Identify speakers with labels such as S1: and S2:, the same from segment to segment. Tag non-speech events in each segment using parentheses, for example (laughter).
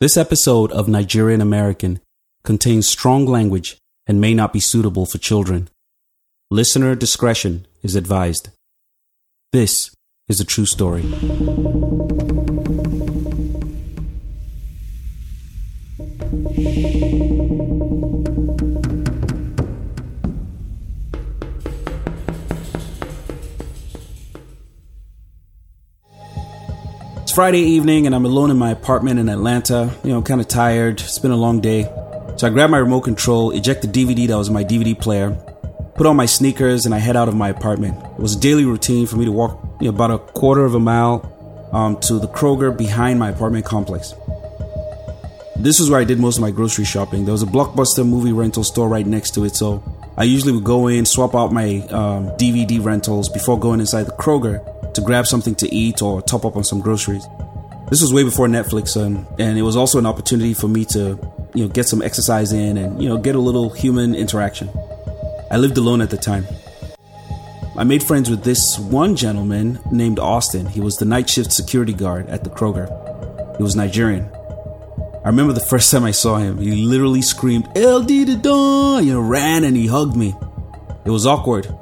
S1: This episode of Nigerian American contains strong language and may not be suitable for children. Listener discretion is advised. This is a true story. Friday evening and I'm alone in my apartment in Atlanta. You know, I'm kind of tired. It's been a long day. So I grab my remote control, eject the DVD that was my DVD player, put on my sneakers, and I head out of my apartment. It was a daily routine for me to walk you know, about a quarter of a mile um, to the Kroger behind my apartment complex. This is where I did most of my grocery shopping. There was a blockbuster movie rental store right next to it, so I usually would go in, swap out my um, DVD rentals before going inside the Kroger to grab something to eat or top up on some groceries. This was way before Netflix, and it was also an opportunity for me to, you know, get some exercise in and you know get a little human interaction. I lived alone at the time. I made friends with this one gentleman named Austin. He was the night shift security guard at the Kroger. He was Nigerian. I remember the (laughs) first time I saw him, he literally screamed, LD the Don, you know, ran and he hugged me. It was awkward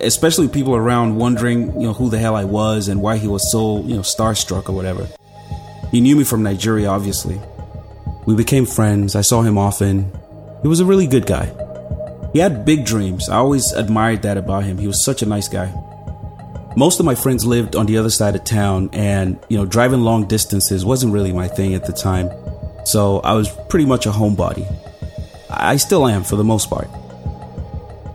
S1: especially people around wondering, you know, who the hell I was and why he was so, you know, starstruck or whatever. He knew me from Nigeria, obviously. We became friends. I saw him often. He was a really good guy. He had big dreams. I always admired that about him. He was such a nice guy. Most of my friends lived on the other side of town, and, you know, driving long distances wasn't really my thing at the time. So I was pretty much a homebody. I still am for the most part.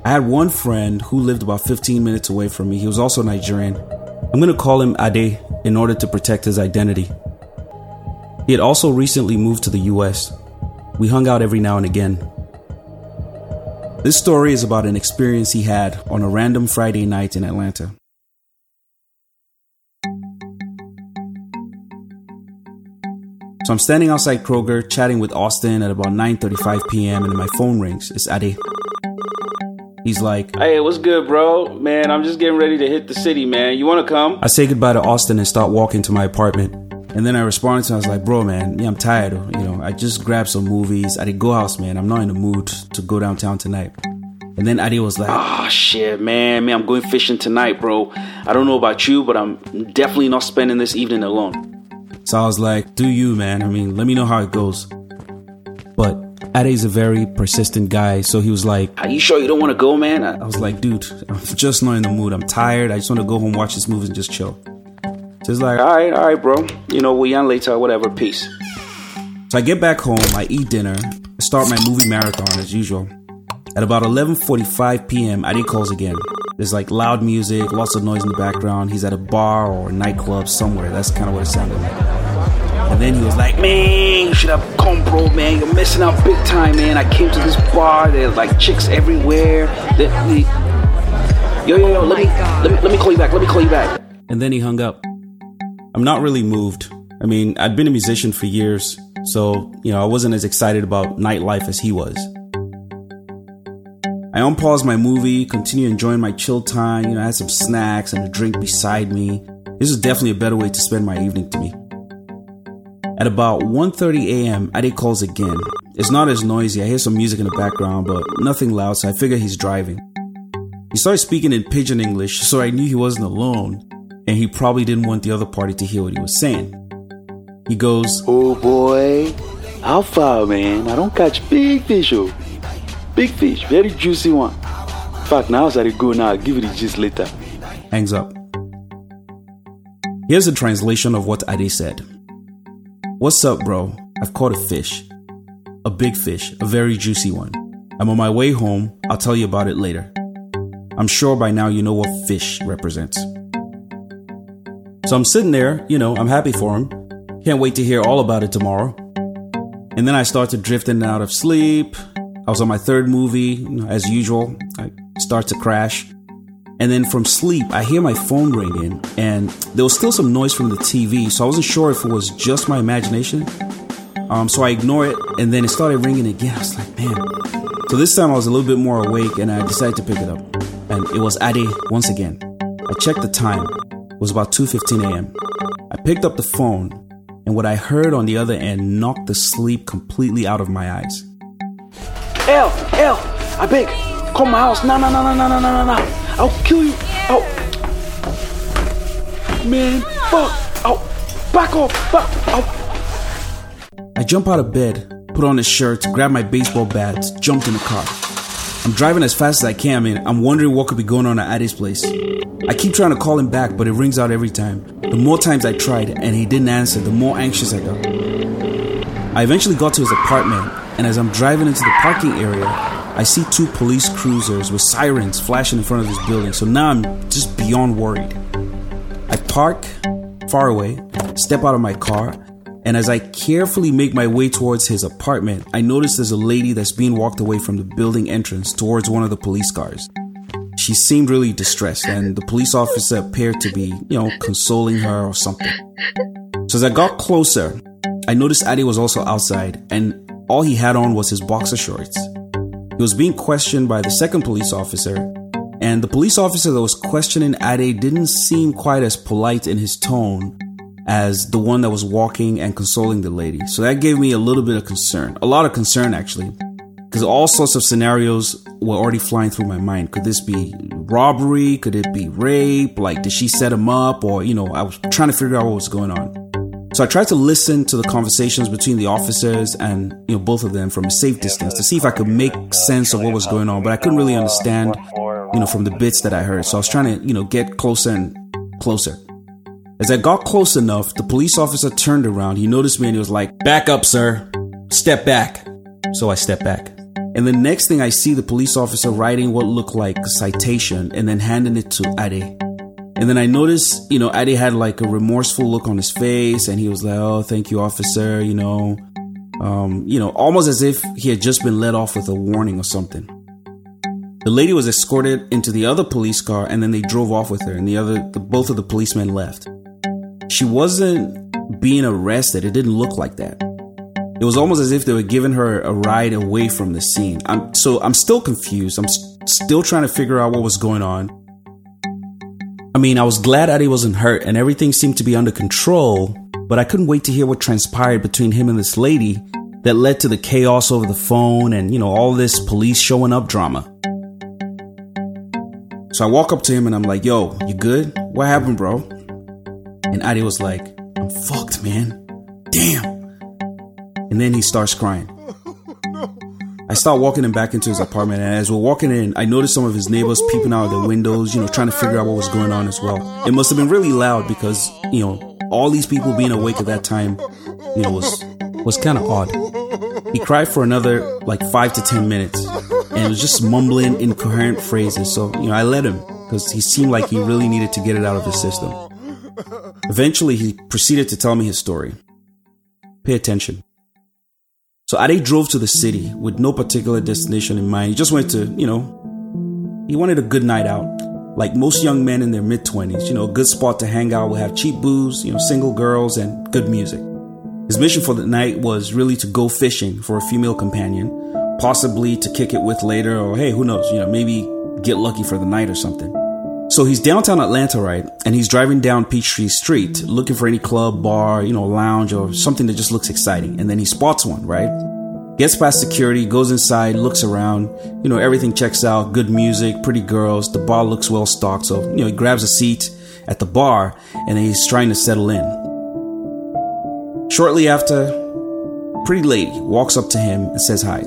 S1: I had one friend who lived about 15 minutes away from me. He was also Nigerian. I'm going to call him Ade in order to protect his identity. He had also recently moved to the US. We hung out every now and again. This story is about an experience he had on a random Friday night in Atlanta. So I'm standing outside Kroger chatting with Austin at about 9:35 p.m. and my phone rings. It's Ade. He's like,
S2: Hey, what's good, bro? Man, I'm just getting ready to hit the city, man. You wanna come?
S1: I say goodbye to Austin and start walking to my apartment. And then I responded to him, I was like, bro, man, me, I'm tired. You know, I just grabbed some movies. I did go house, man. I'm not in the mood to go downtown tonight. And then Ade was like,
S2: Oh shit, man, man, I'm going fishing tonight, bro. I don't know about you, but I'm definitely not spending this evening alone.
S1: So I was like, do you, man? I mean, let me know how it goes. But Ade's a very persistent guy, so he was like,
S2: Are you sure you don't want to go, man? I,
S1: was like, dude, I'm just not in the mood. I'm tired. I just want to go home, watch this movie, and just chill. So he's like,
S2: all right, all right, bro. You know, we'll yarn later, whatever. Peace.
S1: So I get back home, I eat dinner, I start my movie marathon as usual. At about 11:45 p.m., Ade calls again. There's like loud music, lots of noise in the background. He's at a bar or a nightclub somewhere. That's kind of what it sounded like. And then he was like,
S2: Man, you should have come, bro, man. You're missing out big time, man. I came to this bar. There's like chicks everywhere. They, they, yo, yo, yo, let, me, oh let me let me call you back. Let me call you back.
S1: and then he hung up. I'm not really moved. I mean, I'd been a musician for years, so, you know, I wasn't as excited about nightlife as he was. I unpaused my movie, continue enjoying my chill time, you know, I had some snacks and a drink beside me. This is definitely a better way to spend my evening to me. At about 1:30 a.m., Ade calls again. It's not as noisy. I hear some music in the background, but nothing loud, so I figure he's driving. He started speaking in pidgin English, so I knew he wasn't alone, and he probably didn't want the other party to hear what he was saying. He goes,
S2: Oh boy, how far, man? I don't catch big fish, oh. Big fish, very juicy one. In fact, now I go now, I'll give you the gist later.
S1: hangs up. Here's a translation of what Ade said. What's up, bro? I've caught a fish. A big fish, a very juicy one. I'm on my way home. I'll tell you about it later. I'm sure by now you know what fish represents. So I'm sitting there, you know, I'm happy for him. Can't wait to hear all about it tomorrow. And then I start to drift in and out of sleep. I was on my third movie, as usual. I start to crash. And then from sleep, I hear my phone ringing, and there was still some noise from the TV, so I wasn't sure if it was just my imagination. Um, so I ignore it, and then it started ringing again. I was like, man. So this time I was a little bit more awake, and I decided to pick it up. And it was Ade once again. I checked the time. It was about 2:15 a.m. I picked up the phone, and what I heard on the other end knocked the sleep completely out of my eyes.
S2: L, L, I beg, Come my house. Nah, nah, nah, nah, nah, nah, nah, nah. I'll kill you. Oh Man, fuck. Oh, Back off. Fuck. Oh.
S1: I jump out of bed, put on a shirt, grab my baseball bat, jumped in the car. I'm driving as fast as I can and I'm wondering what could be going on at Ade's place. I keep trying to call him back, but it rings out every time. The more times I tried and he didn't answer, the more anxious I got. I eventually got to his apartment, and as I'm driving into the parking area, I see two police cruisers with sirens flashing in front of this building. So now I'm just beyond worried. I park far away, step out of my car, and as I carefully make my way towards his apartment, I notice there's a lady that's being walked away from the building entrance towards one of the police cars. She seemed really distressed, and the police officer appeared to be, you know, consoling her or something. So as I got closer, I noticed Ade was also outside, and all he had on was his boxer shorts. He was being questioned by the second police officer, and the police officer that was questioning Ade didn't seem quite as polite in his tone as the one that was walking and consoling the lady. So that gave me a little bit of concern, a lot of concern actually, because all sorts of scenarios were already flying through my mind. Could this be robbery? Could it be rape? Like, did she set him up? Or, you know, I was trying to figure out what was going on. So I tried to listen to the conversations between the officers and, you know, both of them from a safe distance to see if I could make sense of what was going on, but I couldn't really understand, you know, from the bits that I heard. So I was trying to, you know, get closer and closer. As I got close enough, the police officer turned around. He noticed me and he was like, Back up, sir. Step back. So I stepped back. And the next thing I see the police officer writing what looked like a citation and then handing it to Ade. And then I noticed, you know, Ade had like a remorseful look on his face and he was like, Oh, thank you, officer, you know. Um, you know, almost as if he had just been let off with a warning or something. The lady was escorted into the other police car and then they drove off with her and the other the, both of the policemen left. She wasn't being arrested. It didn't look like that. It was almost as if they were giving her a ride away from the scene. I'm so I'm still confused. I'm still trying to figure out what was going on. I mean, I was glad Ade wasn't hurt and everything seemed to be under control, but I couldn't wait to hear what transpired between him and this lady that led to the chaos over the phone and, you know, all this police showing up drama. So I walk up to him and I'm like, yo, you good? What happened, bro? And Ade was like, I'm fucked, man. Damn. And then he starts crying. I start walking him back into his apartment, and as we're walking in, I noticed some of his neighbors peeping out of their windows, you know, trying to figure out what was going on as well. It must have been really loud because, you know, all these people being awake at that time, you know, was was kind of odd. He cried for another like five to ten minutes, and was just mumbling incoherent phrases. So, you know, I let him because he seemed like he really needed to get it out of his system. Eventually, he proceeded to tell me his story. Pay attention. So Ade drove to the city with no particular destination in mind. He just wanted to, you know, he wanted a good night out. Like most young men in their mid 20s, you know, a good spot to hang out will have cheap booze, you know, single girls, and good music. His mission for the night was really to go fishing for a female companion, possibly to kick it with later, or hey, who knows, you know, maybe get lucky for the night or something. So he's downtown Atlanta, right? And he's driving down Peachtree Street looking for any club, bar, you know, lounge or something that just looks exciting. And then he spots one, right? Gets past security, goes inside, looks around, you know, everything checks out, good music, pretty girls, the bar looks well stocked. So, you know, he grabs a seat at the bar and he's trying to settle in. Shortly after, pretty lady walks up to him and says hi.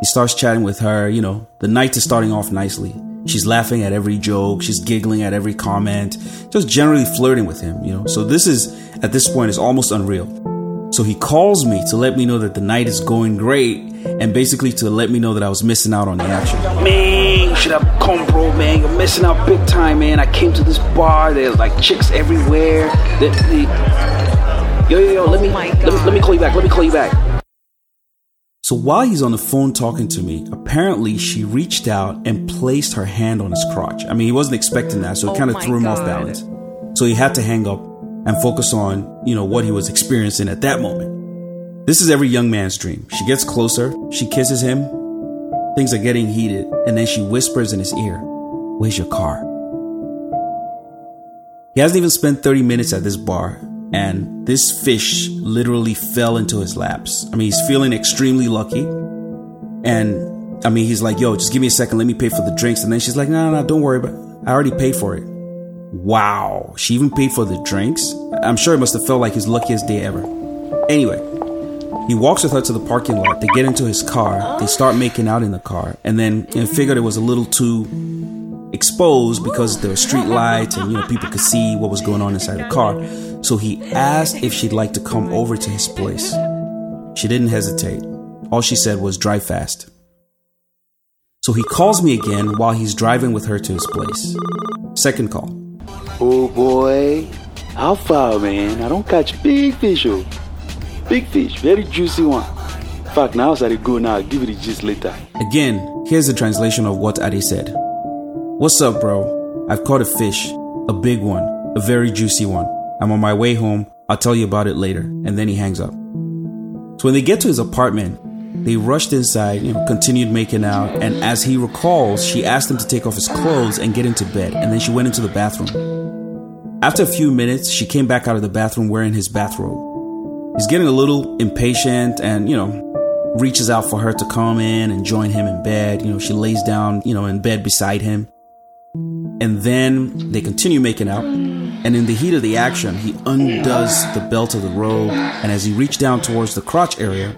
S1: He starts chatting with her, you know, the night is starting off nicely. She's laughing at every joke, she's giggling at every comment, just generally flirting with him, you know. So this is at this point is almost unreal. So he calls me to let me know that the night is going great and basically to let me know that I was missing out on the action.
S2: Man, you should have come, bro, man. You're missing out big time, man. I came to this bar, there's like chicks everywhere. They, they, yo, yo, yo, let oh me, let me let me call you back. Let me call you back.
S1: So while he's on the phone talking to me, apparently she reached out and placed her hand on his crotch. I mean, he wasn't expecting that, so it kind of oh threw him God. off balance. So he had to hang up and focus on, you know, what he was experiencing at that moment. This is every young man's dream. She gets closer, she kisses him, things are getting heated, and then she whispers in his ear, Where's your car? He hasn't even spent 30 minutes at this bar and this fish literally fell into his laps. I mean, he's feeling extremely lucky. And I mean, he's like, yo, just give me a second, let me pay for the drinks. And then she's like, no, no, no, don't worry, but I already paid for it. Wow, she even paid for the drinks? I'm sure it must have felt like his luckiest day ever. Anyway, he walks with her to the parking lot. They get into his car. They start making out in the car. And then and figured it was a little too exposed because there were street lights and you know people could see what was going on inside the car. So he asked if she'd like to come over to his place. She didn't hesitate. All she said was drive fast. So he calls me again while he's driving with her to his place. Second call.
S2: Oh boy, how far, man? I don't catch big fish, oh. Big fish, very juicy one. In fact, now I go now, I'll give you the gist later.
S1: Again, here's the translation of what Ade said. What's up, bro? I've caught a fish, a big one, a very juicy one. I'm on my way home. I'll tell you about it later. And then he hangs up. So when they get to his apartment, they rushed inside, you know, continued making out, and as he recalls, she asked him to take off his clothes and get into bed, and then she went into the bathroom. After a few minutes, she came back out of the bathroom wearing his bathrobe. He's getting a little impatient and, you know, reaches out for her to come in and join him in bed. You know, she lays down, you know, in bed beside him. And then they continue making out. And in the heat of the action, he undoes the belt of the robe. And as he reached down towards the crotch area,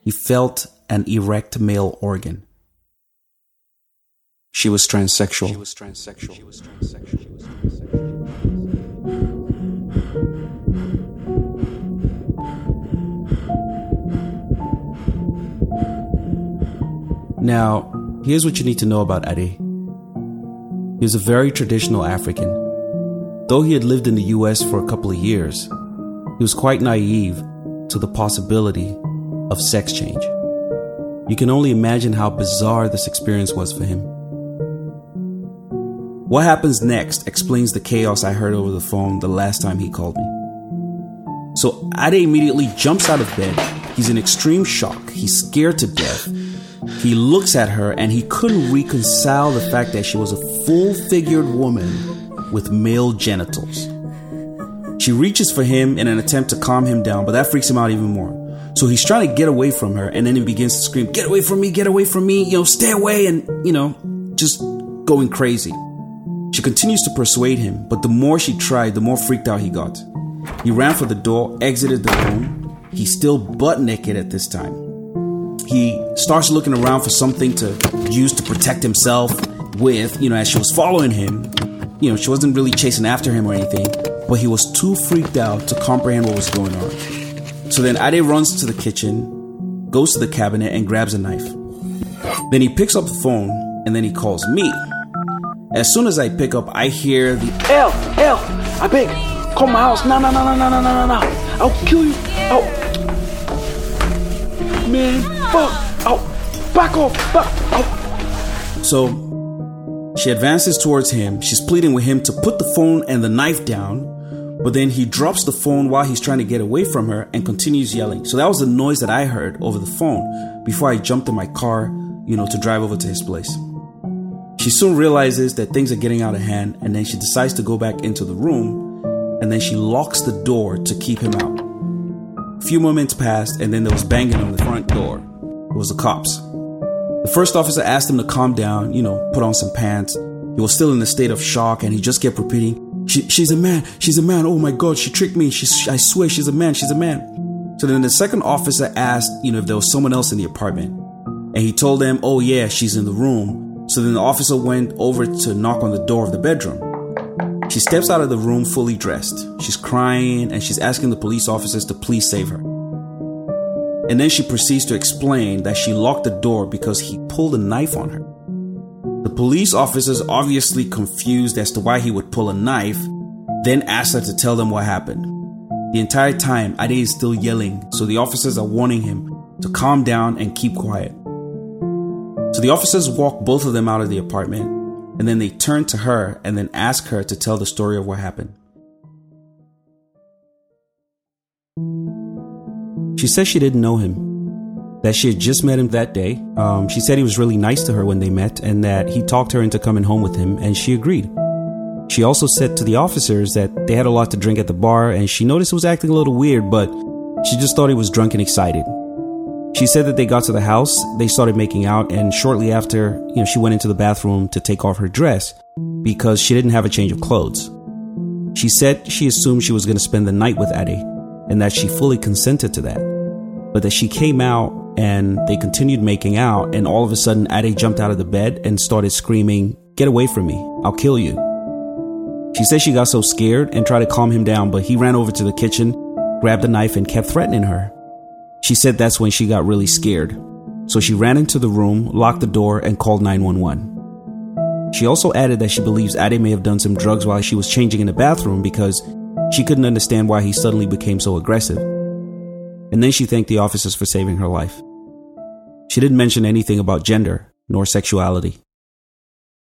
S1: he felt an erect male organ. She was transsexual. She was transsexual. She was transsexual. She was transsexual. Now, here's what you need to know about Ade. He was a very traditional African. Though he had lived in the US for a couple of years, he was quite naive to the possibility of sex change. You can only imagine how bizarre this experience was for him. What happens next explains the chaos I heard over the phone the last time he called me. So Ade immediately jumps out of bed. He's in extreme shock. He's scared to death. He looks at her and he couldn't reconcile the fact that she was a full figured woman with male genitals. She reaches for him in an attempt to calm him down, but that freaks him out even more. So he's trying to get away from her, and then he begins to scream, Get away from me, get away from me, you know, stay away, and, you know, just going crazy. She continues to persuade him, but the more she tried, the more freaked out he got. He ran for the door, exited the room. He's still butt naked at this time. He starts looking around for something to use to protect himself with, you know, as she was following him. You know, she wasn't really chasing after him or anything, but he was too freaked out to comprehend what was going on. So then Ade runs to the kitchen, goes to the cabinet, and grabs a knife. Then he picks up the phone and then he calls me. As soon as I pick up, I hear the
S2: Hell, hell, beg, come my house. No, no, no, no, no, no, no, no. I'll kill you. Oh, man, fuck. Oh, back off, back. Oh.
S1: So she advances towards him. She's pleading with him to put the phone and the knife down but then he drops the phone while he's trying to get away from her and continues yelling. So that was the noise that I heard over the phone before I jumped in my car, you know, to drive over to his place. She soon realizes that things are getting out of hand and then she decides to go back into the room and then she locks the door to keep him out. A few moments passed and then there was banging on the front door. It was the cops. The first officer asked him to calm down, you know, put on some pants. He was still in a state of shock and he just kept repeating, she, she's a man. She's a man. Oh my God, she tricked me. I swear she's a man. She's a man. So then the second officer asked, you know, if there was someone else in the apartment. And he told them, oh yeah, she's in the room. So then the officer went over to knock on the door of the bedroom. She steps out of the room fully dressed. She's crying and she's asking the police officers to please save her. And then she proceeds to explain that she locked the door because he pulled a knife on her. The police officers, obviously confused as to why he would pull a knife, then asked her to tell them what happened. The entire time, Ade is still yelling, so the officers are warning him to calm down and keep quiet. So the officers walk both of them out of the apartment, and then they turn to her and then ask her to tell the story of what happened. She says she didn't know him that she had just met him that day. Um, she said he was really nice to her when they met and that he talked her into coming home with him, and she agreed. She also said to the officers that they had a lot to drink at the bar and she noticed it was acting a little weird, but she just thought he was drunk and excited. She said that they got to the house, they started making out, and shortly after, you know, she went into the bathroom to take off her dress because she didn't have a change of clothes. She said she assumed she was going to spend the night with Ade and that she fully consented to that. But that she came out and they continued making out, and all of a sudden, Ade jumped out of the bed and started screaming, Get away from me, I'll kill you. She said she got so scared and tried to calm him down, but he ran over to the kitchen, grabbed a knife, and kept threatening her. She said that's when she got really scared. So she ran into the room, locked the door, and called 911. She also added that she believes Ade may have done some drugs while she was changing in the bathroom because she couldn't understand why he suddenly became so aggressive. And then she thanked the officers for saving her life. She didn't mention anything about gender nor sexuality.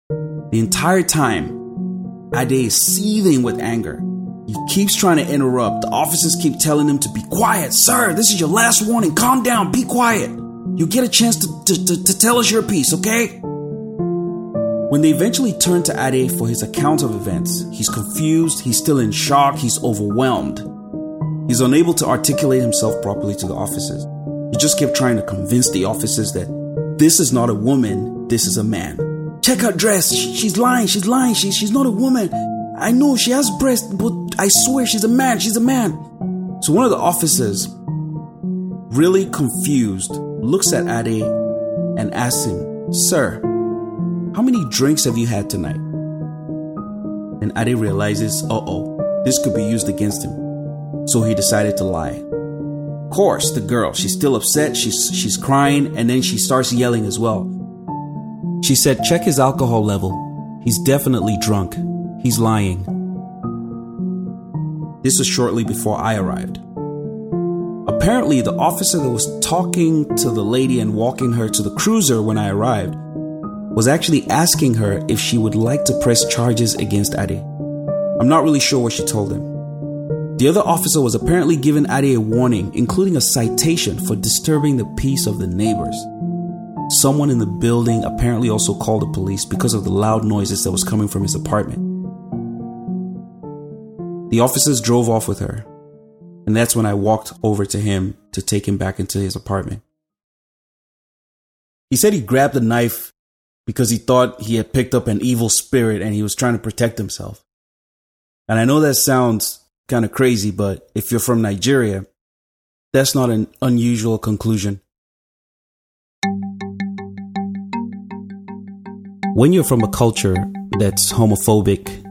S1: The entire time, Ade is seething with anger he keeps trying to interrupt. The officers keep telling him to be quiet. Sir, this is your last warning. Calm down. Be quiet. You get a chance to, to, to, to tell us your piece, okay? When they eventually turn to Ade for his account of events, he's confused, he's still in shock, he's overwhelmed. He's unable to articulate himself properly to the officers. He just kept trying to convince the officers that this is not a woman, this is a man. Check her dress. She's lying. She's lying. She, she's not a woman. I know she has breasts, but I swear she's a man. She's a man. So one of the officers, really confused, looks at Ade and asks him, Sir, how many drinks have you had tonight? And Ade realizes, uh oh, this could be used against him. So he decided to lie. Of course, the girl, she's still upset, she's, she's crying, and then she starts yelling as well. She said, Check his alcohol level. He's definitely drunk. He's lying. This was shortly before I arrived. Apparently, the officer that was talking to the lady and walking her to the cruiser when I arrived was actually asking her if she would like to press charges against Ade. I'm not really sure what she told him. The other officer was apparently giving Ade a warning, including a citation for disturbing the peace of the neighbors. Someone in the building apparently also called the police because of the loud noises that was coming from his apartment. The officers drove off with her, and that's when I walked over to him to take him back into his apartment. He said he grabbed a knife because he thought he had picked up an evil spirit and he was trying to protect himself. And I know that sounds kind of crazy, but if you're from Nigeria, that's not an unusual conclusion. When you're from a culture that's homophobic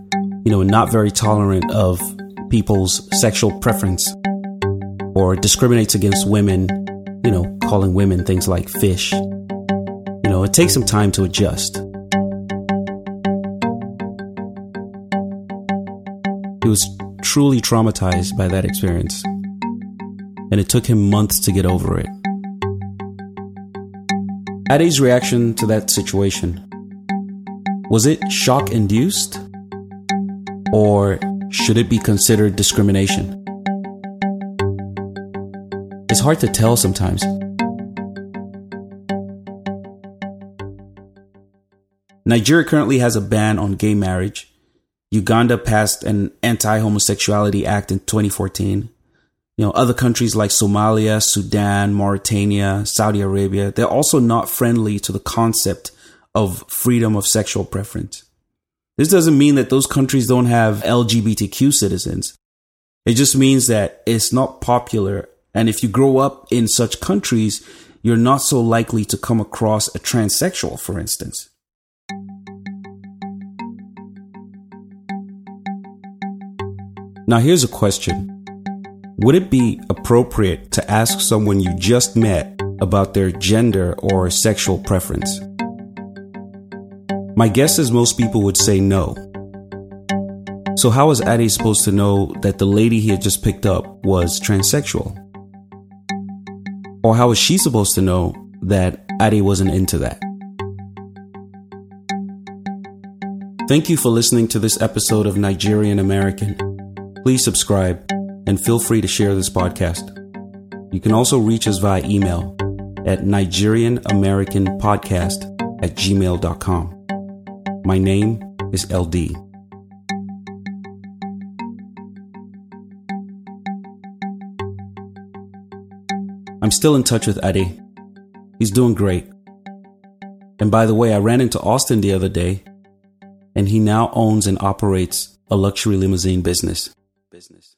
S1: you know, not very tolerant of people's sexual preference or discriminates against women, you know, calling women things like fish. It takes some time to adjust. He was truly traumatized by that experience, and it took him months to get over it. Ade's reaction to that situation was it shock induced? Or should it be considered discrimination? It's hard to tell sometimes. Nigeria currently has a ban on gay marriage. Uganda passed an anti homosexuality act in 2014. You know, other countries like Somalia, Sudan, Mauritania, Saudi Arabia, they're also not friendly to the concept of freedom of sexual preference. This doesn't mean that those countries don't have LGBTQ citizens. It just means that it's not popular. And if you grow up in such countries, you're not so likely to come across a transsexual, for instance. Now, here's a question Would it be appropriate to ask someone you just met about their gender or sexual preference? My guess is most people would say no. So, how was supposed to know that the lady he had just picked up was transsexual? Or how was she supposed to know that Ade wasn't into that? Thank you for listening to this episode of Nigerian American. Please subscribe and feel free to share this podcast. You can also reach us via email at NigerianAmericanPodcast at gmail.com. My name is LD. I'm still in touch with Ade. He's doing great. And by the way, I ran into Austin the other day, and he now owns and operates a luxury limousine business. Business.